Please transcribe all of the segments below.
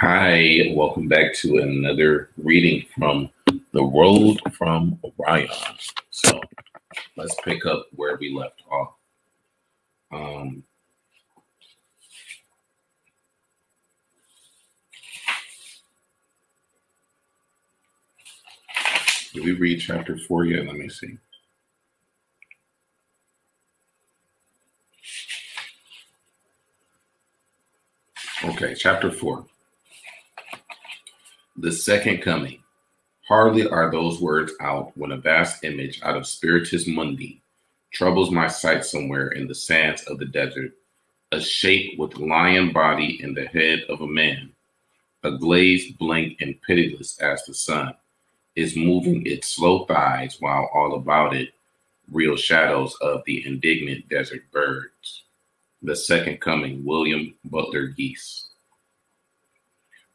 Hi, welcome back to another reading from The Road from Orion. So let's pick up where we left off. Um, did we read chapter four yet? Let me see. Okay, chapter four. The second coming. Hardly are those words out when a vast image out of Spiritus Mundi troubles my sight somewhere in the sands of the desert. A shape with lion body and the head of a man, a glazed blank and pitiless as the sun, is moving its slow thighs while all about it reel shadows of the indignant desert birds. The second coming, William Butler Yeats.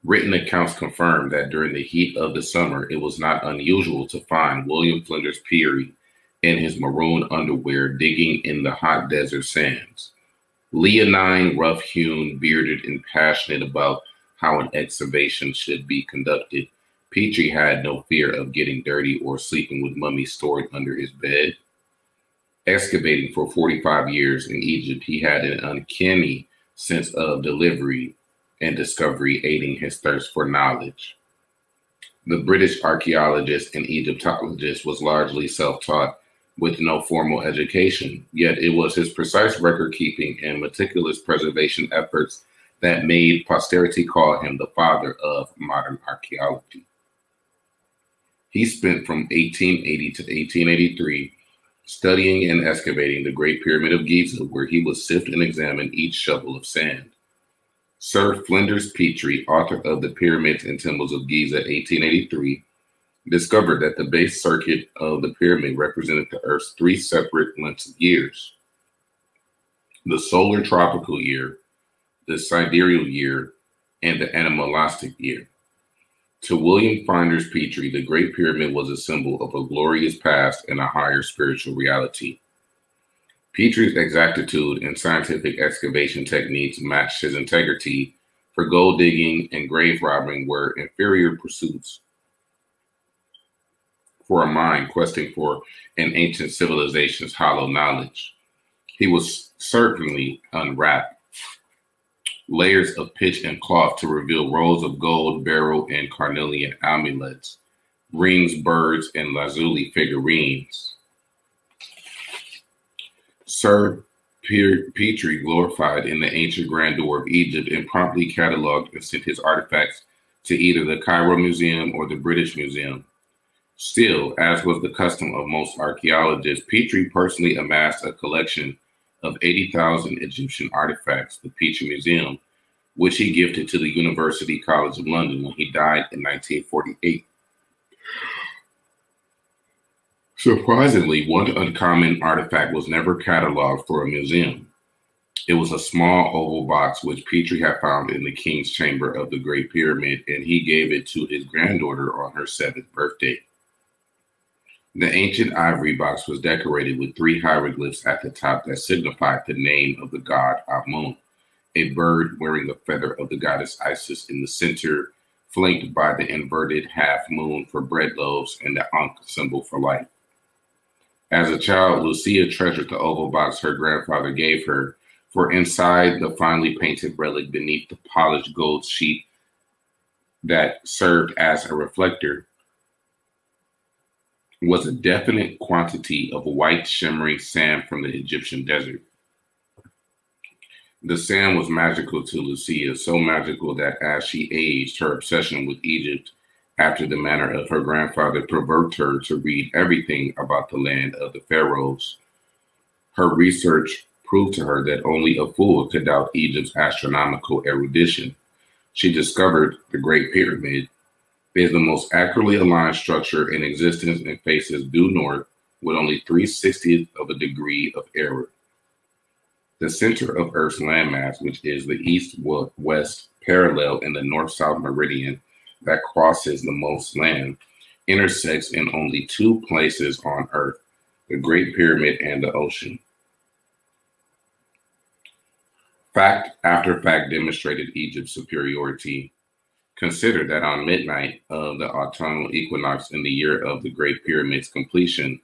Written accounts confirm that during the heat of the summer, it was not unusual to find William Flinders Petrie in his maroon underwear digging in the hot desert sands. Leonine, rough hewn, bearded, and passionate about how an excavation should be conducted, Petrie had no fear of getting dirty or sleeping with mummies stored under his bed. Excavating for 45 years in Egypt, he had an uncanny sense of delivery and discovery aiding his thirst for knowledge. The British archaeologist and Egyptologist was largely self taught with no formal education, yet it was his precise record keeping and meticulous preservation efforts that made posterity call him the father of modern archaeology. He spent from 1880 to 1883 studying and excavating the Great Pyramid of Giza, where he would sift and examine each shovel of sand. Sir Flinders Petrie, author of The Pyramids and Temples of Giza, 1883, discovered that the base circuit of the pyramid represented the Earth's three separate lengths of years the solar tropical year, the sidereal year, and the anomalistic year. To William Flinders Petrie, the Great Pyramid was a symbol of a glorious past and a higher spiritual reality. Petrie's exactitude and scientific excavation techniques matched his integrity, for gold digging and grave robbing were inferior pursuits for a mind questing for an ancient civilization's hollow knowledge. He was certainly unwrapped layers of pitch and cloth to reveal rows of gold, beryl, and carnelian amulets, rings, birds, and lazuli figurines. Sir Petrie glorified in the ancient grandeur of Egypt and promptly cataloged and sent his artifacts to either the Cairo Museum or the British Museum. Still, as was the custom of most archaeologists, Petrie personally amassed a collection of 80,000 Egyptian artifacts, the Petrie Museum, which he gifted to the University College of London when he died in 1948. Surprisingly, one uncommon artifact was never cataloged for a museum. It was a small oval box which Petrie had found in the king's chamber of the Great Pyramid, and he gave it to his granddaughter on her seventh birthday. The ancient ivory box was decorated with three hieroglyphs at the top that signified the name of the god Amun, a bird wearing the feather of the goddess Isis in the center, flanked by the inverted half moon for bread loaves and the Ankh symbol for light. As a child, Lucia treasured the oval box her grandfather gave her, for inside the finely painted relic beneath the polished gold sheet that served as a reflector was a definite quantity of white shimmering sand from the Egyptian desert. The sand was magical to Lucia, so magical that as she aged, her obsession with Egypt after the manner of her grandfather, provoked her to read everything about the land of the pharaohs. Her research proved to her that only a fool could doubt Egypt's astronomical erudition. She discovered the Great Pyramid is the most accurately aligned structure in existence and faces due north with only 3 60th of a degree of error. The center of Earth's landmass, which is the east west parallel in the north south meridian, that crosses the most land intersects in only two places on Earth the Great Pyramid and the ocean. Fact after fact demonstrated Egypt's superiority. Consider that on midnight of the autumnal equinox in the year of the Great Pyramid's completion,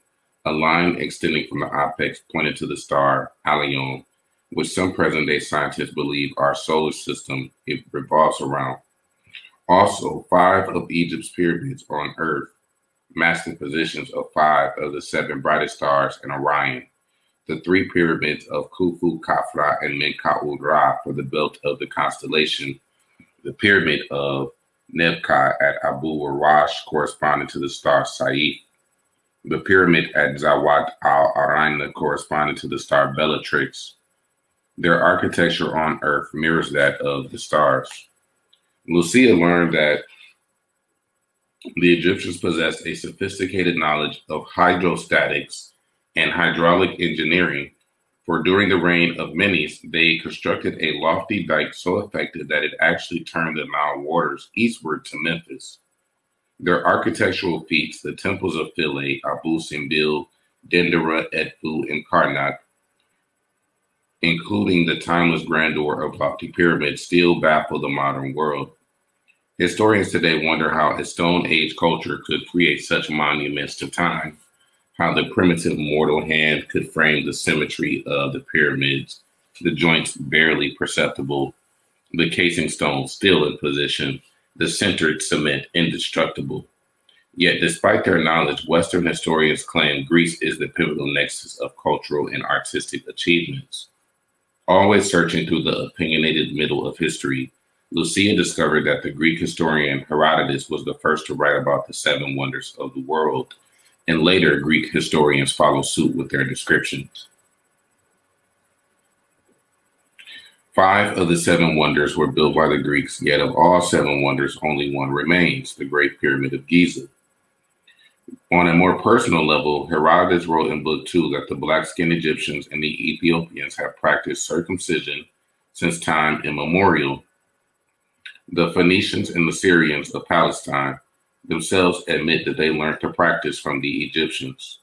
a line extending from the apex pointed to the star Albion, which some present day scientists believe our solar system it revolves around. Also, five of Egypt's pyramids on Earth, masking positions of five of the seven brightest stars in Orion. The three pyramids of Khufu, Khafra, and Menkaura for the belt of the constellation. The pyramid of Nebka at Abu Rawash corresponding to the star Saiph. The pyramid at Zawyet al Aryan corresponding to the star Bellatrix. Their architecture on Earth mirrors that of the stars. Lucia learned that the Egyptians possessed a sophisticated knowledge of hydrostatics and hydraulic engineering, for during the reign of Menes, they constructed a lofty dike so effective that it actually turned the Nile waters eastward to Memphis. Their architectural feats, the temples of Philae, Abu Simbel, Dendera, Edfu, and Karnak, including the timeless grandeur of lofty pyramids, still baffle the modern world. Historians today wonder how a Stone Age culture could create such monuments to time, how the primitive mortal hand could frame the symmetry of the pyramids, the joints barely perceptible, the casing stone still in position, the centered cement indestructible. Yet, despite their knowledge, Western historians claim Greece is the pivotal nexus of cultural and artistic achievements. Always searching through the opinionated middle of history, Lucia discovered that the Greek historian Herodotus was the first to write about the seven wonders of the world, and later Greek historians followed suit with their descriptions. Five of the seven wonders were built by the Greeks, yet of all seven wonders, only one remains the Great Pyramid of Giza. On a more personal level, Herodotus wrote in Book Two that the black skinned Egyptians and the Ethiopians have practiced circumcision since time immemorial the Phoenicians and the Syrians of Palestine themselves admit that they learned to practice from the Egyptians.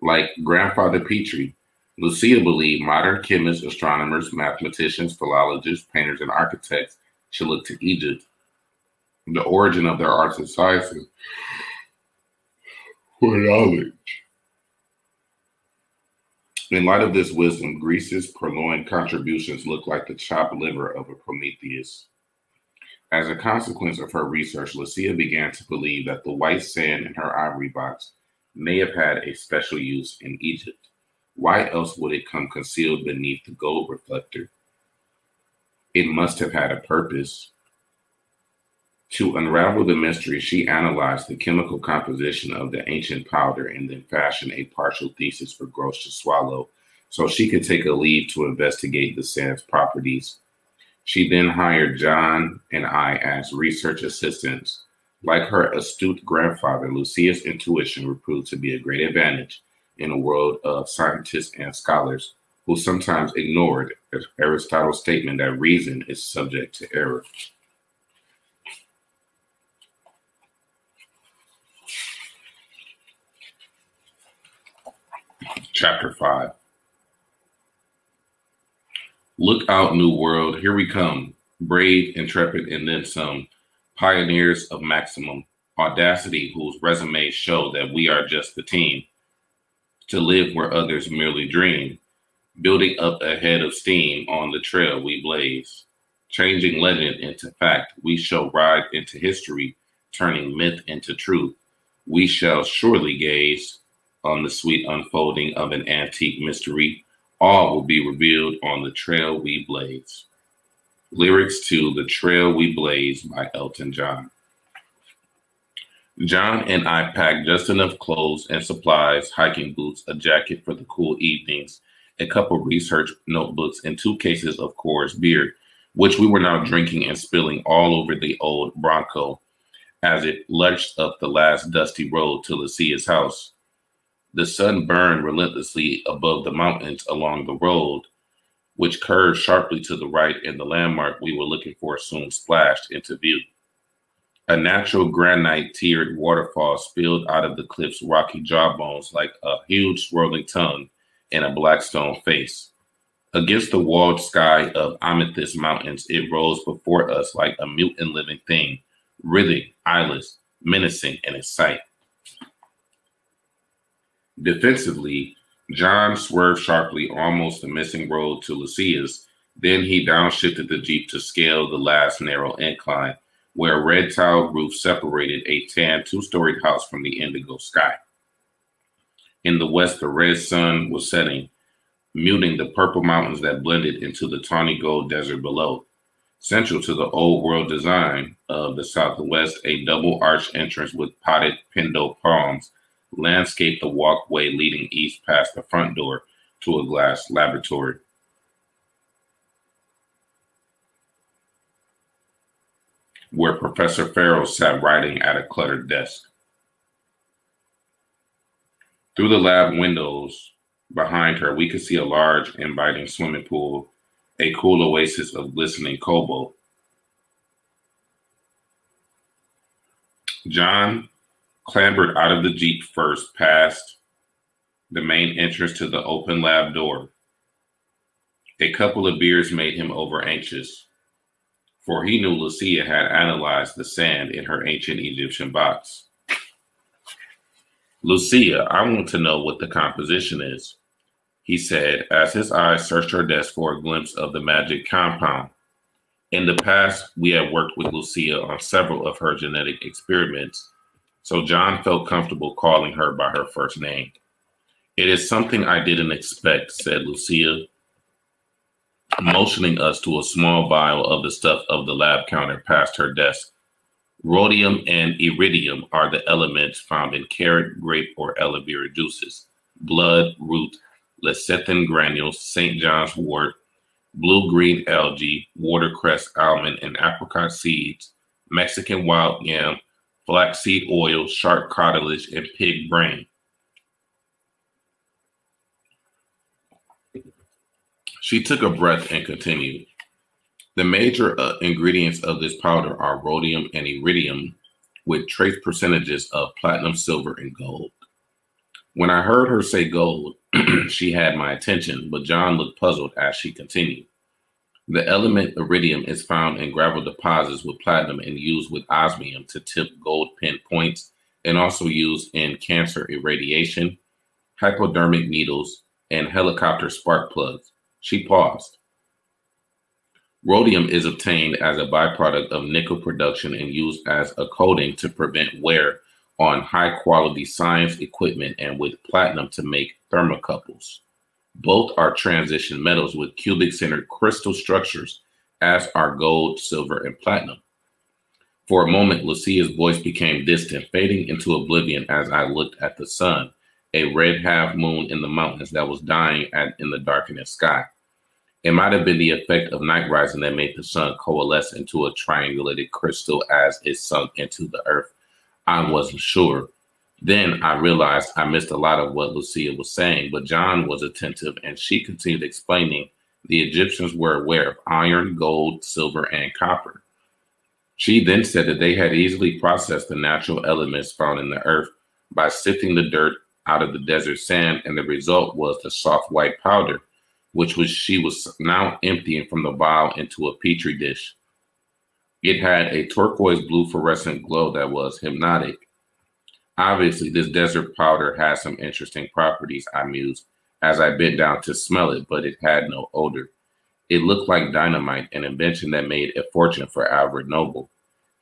Like grandfather Petrie, Lucia believed modern chemists, astronomers, mathematicians, philologists, painters, and architects should look to Egypt, the origin of their arts and sciences, for knowledge. In light of this wisdom, Greece's purloined contributions look like the chopped liver of a Prometheus. As a consequence of her research, Lucia began to believe that the white sand in her ivory box may have had a special use in Egypt. Why else would it come concealed beneath the gold reflector? It must have had a purpose. To unravel the mystery, she analyzed the chemical composition of the ancient powder and then fashioned a partial thesis for Gross to swallow so she could take a leave to investigate the sand's properties. She then hired John and I as research assistants. Like her astute grandfather, Lucia's intuition would prove to be a great advantage in a world of scientists and scholars who sometimes ignored Aristotle's statement that reason is subject to error. Chapter 5 Look out, New World. Here we come. Brave, intrepid, and then some. Pioneers of maximum audacity whose resumes show that we are just the team. To live where others merely dream. Building up a head of steam on the trail we blaze. Changing legend into fact, we shall ride into history, turning myth into truth. We shall surely gaze on the sweet unfolding of an antique mystery all will be revealed on The Trail We Blaze. Lyrics to The Trail We Blaze by Elton John. John and I packed just enough clothes and supplies, hiking boots, a jacket for the cool evenings, a couple research notebooks, and two cases of Coors beer, which we were now drinking and spilling all over the old Bronco as it lurched up the last dusty road to Lucia's house. The sun burned relentlessly above the mountains along the road, which curved sharply to the right, and the landmark we were looking for soon splashed into view. A natural granite tiered waterfall spilled out of the cliff's rocky jawbones like a huge swirling tongue in a black stone face. Against the walled sky of amethyst mountains, it rose before us like a mute and living thing, writhing, eyeless, menacing in its sight. Defensively, John swerved sharply, almost a missing road to Lucia's. Then he downshifted the Jeep to scale the last narrow incline, where a red tiled roof separated a tan two storied house from the indigo sky. In the west, the red sun was setting, muting the purple mountains that blended into the tawny gold desert below. Central to the old world design of the southwest, a double arch entrance with potted pindo palms landscaped the walkway leading east past the front door to a glass laboratory. Where Professor Farrell sat writing at a cluttered desk. Through the lab windows behind her, we could see a large, inviting swimming pool a cool oasis of glistening cobalt. John clambered out of the Jeep first, past the main entrance to the open lab door. A couple of beers made him over anxious, for he knew Lucia had analyzed the sand in her ancient Egyptian box. Lucia, I want to know what the composition is he said as his eyes searched her desk for a glimpse of the magic compound. In the past, we had worked with Lucia on several of her genetic experiments, so John felt comfortable calling her by her first name. It is something I didn't expect, said Lucia, motioning us to a small vial of the stuff of the lab counter past her desk. Rhodium and iridium are the elements found in carrot, grape, or aloe vera juices, blood, root, lecithin granules, St. John's wort, blue green algae, watercress almond, and apricot seeds, Mexican wild yam, flaxseed oil, shark cartilage, and pig brain. She took a breath and continued. The major uh, ingredients of this powder are rhodium and iridium, with trace percentages of platinum, silver, and gold. When I heard her say gold, she had my attention, but John looked puzzled as she continued. The element iridium is found in gravel deposits with platinum and used with osmium to tip gold pin points and also used in cancer irradiation, hypodermic needles, and helicopter spark plugs. She paused. Rhodium is obtained as a byproduct of nickel production and used as a coating to prevent wear on high quality science equipment and with platinum to make thermocouples. Both are transition metals with cubic centered crystal structures, as are gold, silver, and platinum. For a moment, Lucia's voice became distant, fading into oblivion as I looked at the sun, a red half moon in the mountains that was dying at, in the darkening sky. It might have been the effect of night rising that made the sun coalesce into a triangulated crystal as it sunk into the earth I wasn't sure. Then I realized I missed a lot of what Lucia was saying, but John was attentive and she continued explaining the Egyptians were aware of iron, gold, silver, and copper. She then said that they had easily processed the natural elements found in the earth by sifting the dirt out of the desert sand, and the result was the soft white powder, which was she was now emptying from the vial into a petri dish. It had a turquoise blue fluorescent glow that was hypnotic. Obviously, this desert powder has some interesting properties, I mused as I bent down to smell it, but it had no odor. It looked like dynamite, an invention that made a fortune for Alfred Nobel.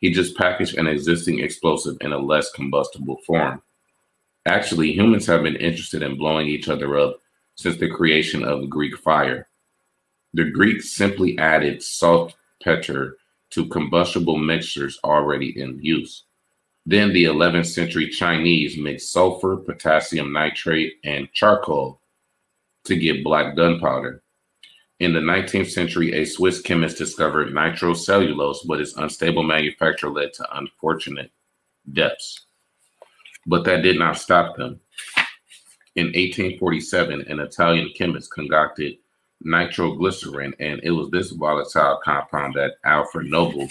He just packaged an existing explosive in a less combustible form. Actually, humans have been interested in blowing each other up since the creation of Greek fire. The Greeks simply added salt, petre, to combustible mixtures already in use. Then the 11th century Chinese mixed sulfur, potassium nitrate, and charcoal to get black gunpowder. In the 19th century, a Swiss chemist discovered nitrocellulose, but its unstable manufacture led to unfortunate deaths. But that did not stop them. In 1847, an Italian chemist concocted nitroglycerin, and it was this volatile compound that Alfred Nobel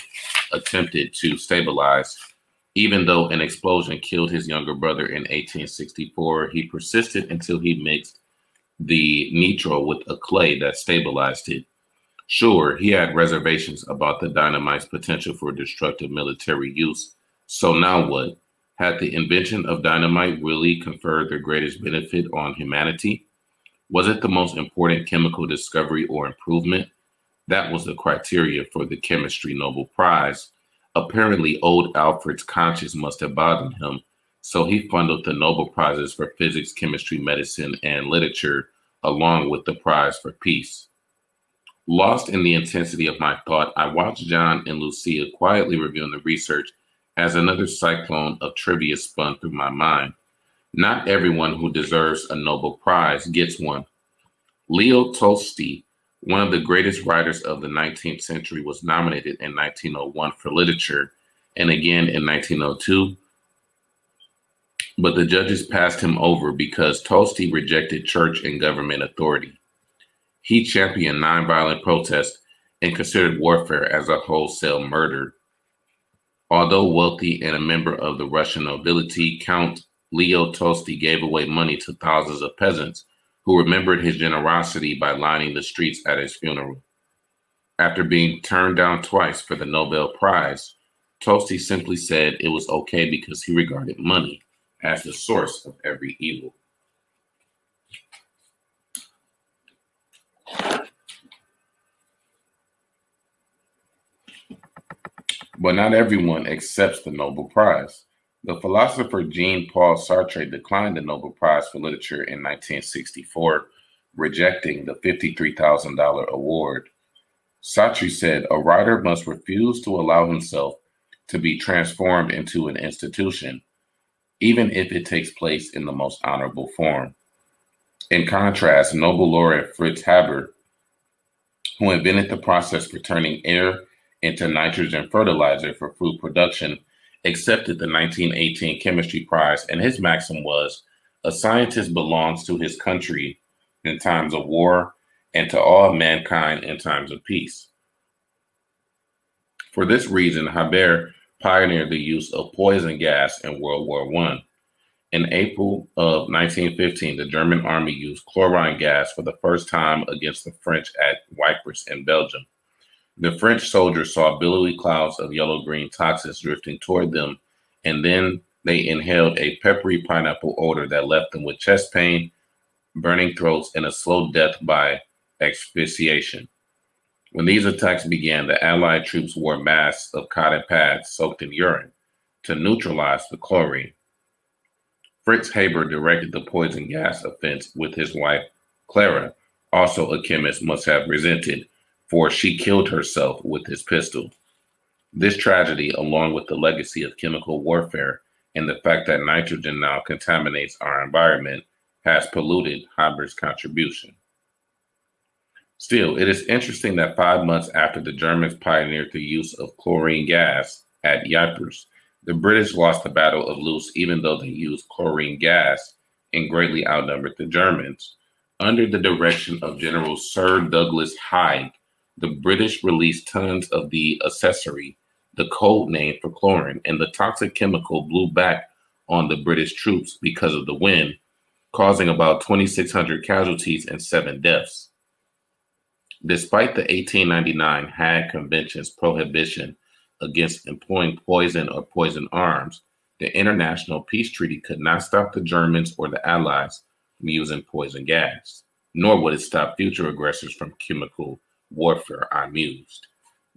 attempted to stabilize. Even though an explosion killed his younger brother in 1864, he persisted until he mixed the nitro with a clay that stabilized it. Sure, he had reservations about the dynamite's potential for destructive military use. So now what? Had the invention of dynamite really conferred the greatest benefit on humanity? Was it the most important chemical discovery or improvement? That was the criteria for the Chemistry Nobel Prize. Apparently, old Alfred's conscience must have bothered him, so he funded the Nobel Prizes for physics, chemistry, medicine, and literature, along with the prize for peace. Lost in the intensity of my thought, I watched John and Lucia quietly reviewing the research as another cyclone of trivia spun through my mind. Not everyone who deserves a Nobel Prize gets one. Leo Tolstoy, one of the greatest writers of the 19th century, was nominated in 1901 for literature and again in 1902. But the judges passed him over because Tolstoy rejected church and government authority. He championed nonviolent protest and considered warfare as a wholesale murder. Although wealthy and a member of the Russian nobility, Count Leo Tolstoy gave away money to thousands of peasants who remembered his generosity by lining the streets at his funeral. After being turned down twice for the Nobel Prize, Tolstoy simply said it was okay because he regarded money as the source of every evil. But not everyone accepts the Nobel Prize. The philosopher Jean Paul Sartre declined the Nobel Prize for Literature in 1964, rejecting the $53,000 award. Sartre said a writer must refuse to allow himself to be transformed into an institution, even if it takes place in the most honorable form. In contrast, Nobel laureate Fritz Haber, who invented the process for turning air into nitrogen fertilizer for food production, accepted the 1918 chemistry prize, and his maxim was a scientist belongs to his country in times of war and to all mankind in times of peace. For this reason, Haber pioneered the use of poison gas in World War I. In April of 1915, the German army used chlorine gas for the first time against the French at Ypres in Belgium. The French soldiers saw billowy clouds of yellow green toxins drifting toward them, and then they inhaled a peppery pineapple odor that left them with chest pain, burning throats, and a slow death by asphyxiation. When these attacks began, the Allied troops wore masks of cotton pads soaked in urine to neutralize the chlorine. Fritz Haber directed the poison gas offense with his wife, Clara, also a chemist, must have resented for she killed herself with his pistol. This tragedy, along with the legacy of chemical warfare and the fact that nitrogen now contaminates our environment, has polluted Haber's contribution. Still, it is interesting that five months after the Germans pioneered the use of chlorine gas at Ypres, the British lost the Battle of Loos even though they used chlorine gas and greatly outnumbered the Germans. Under the direction of General Sir Douglas Haig, the British released tons of the accessory, the code name for chlorine, and the toxic chemical blew back on the British troops because of the wind, causing about 2,600 casualties and seven deaths. Despite the 1899 Hague Convention's prohibition against employing poison or poison arms, the international peace treaty could not stop the Germans or the Allies from using poison gas, nor would it stop future aggressors from chemical warfare, I mused.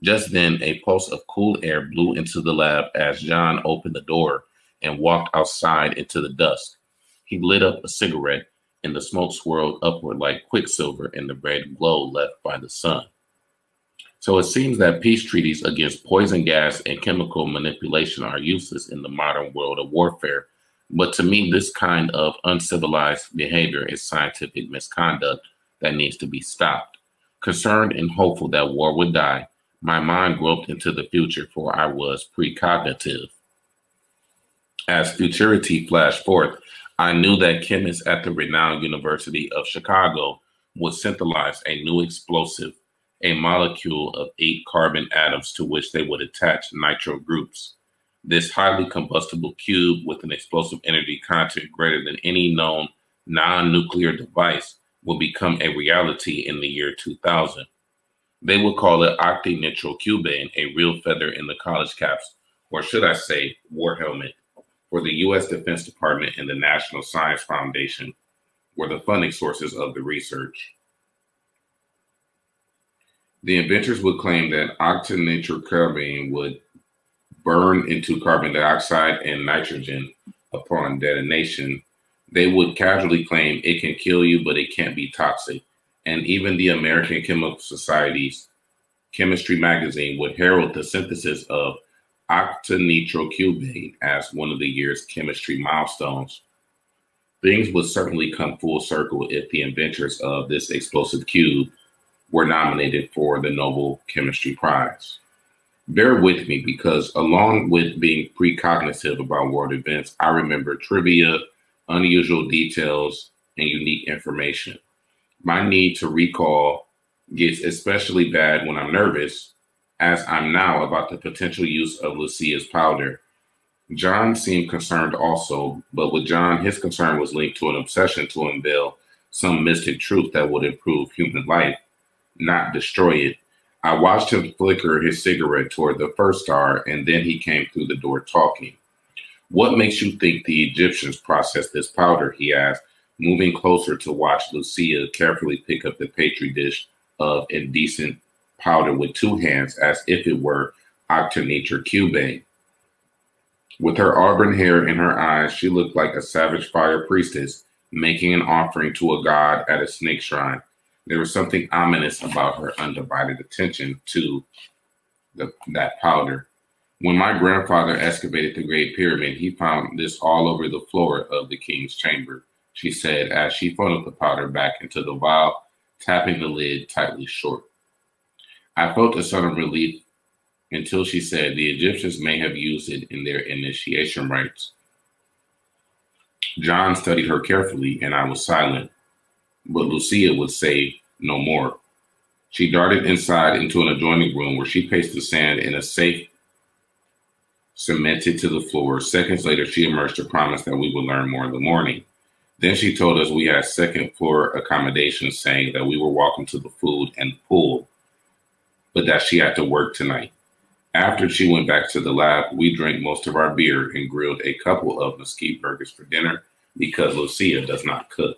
Just then, a pulse of cool air blew into the lab as John opened the door and walked outside into the dusk. He lit up a cigarette, and the smoke swirled upward like quicksilver in the red glow left by the sun. So it seems that peace treaties against poison gas and chemical manipulation are useless in the modern world of warfare. But to me, this kind of uncivilized behavior is scientific misconduct that needs to be stopped. Concerned and hopeful that war would die, my mind groped into the future, for I was precognitive. As futurity flashed forth, I knew that chemists at the renowned University of Chicago would synthesize a new explosive, a molecule of eight carbon atoms to which they would attach nitro groups. This highly combustible cube with an explosive energy content greater than any known non nuclear device will become a reality in the year 2000. They will call it octanitrocubane, a real feather in the college caps, or should I say, war helmet, for the U.S. Defense Department and the National Science Foundation were the funding sources of the research. The inventors would claim that octanitrocubane would burn into carbon dioxide and nitrogen upon detonation. They would casually claim it can kill you, but it can't be toxic. And even the American Chemical Society's chemistry magazine would herald the synthesis of octanitrocubane as one of the year's chemistry milestones. Things would certainly come full circle if the inventors of this explosive cube were nominated for the Nobel Chemistry Prize. Bear with me because, along with being precognitive about world events, I remember trivia, unusual details, and unique information. My need to recall gets especially bad when I'm nervous, as I'm now about the potential use of Lucia's powder. John seemed concerned also, but with John, his concern was linked to an obsession to unveil some mystic truth that would improve human life not destroy it. I watched him flicker his cigarette toward the first star, and then he came through the door talking. What makes you think the Egyptians processed this powder? He asked, moving closer to watch Lucia carefully pick up the petri dish of indecent powder with two hands as if it were octanitrocubane. With her auburn hair in her eyes, she looked like a savage fire priestess making an offering to a god at a snake shrine. There was something ominous about her undivided attention to the, that powder. When my grandfather excavated the Great Pyramid, he found this all over the floor of the king's chamber, she said as she funneled the powder back into the vial, tapping the lid tightly short. I felt a sudden relief until she said the Egyptians may have used it in their initiation rites. John studied her carefully, and I was silent but Lucia would say no more. She darted inside into an adjoining room where she placed the sand in a safe cemented to the floor. Seconds later, she emerged to promise that we would learn more in the morning. Then she told us we had second floor accommodations, saying that we were welcome to the food and pool, but that she had to work tonight. After she went back to the lab, we drank most of our beer and grilled a couple of mesquite burgers for dinner because Lucia does not cook.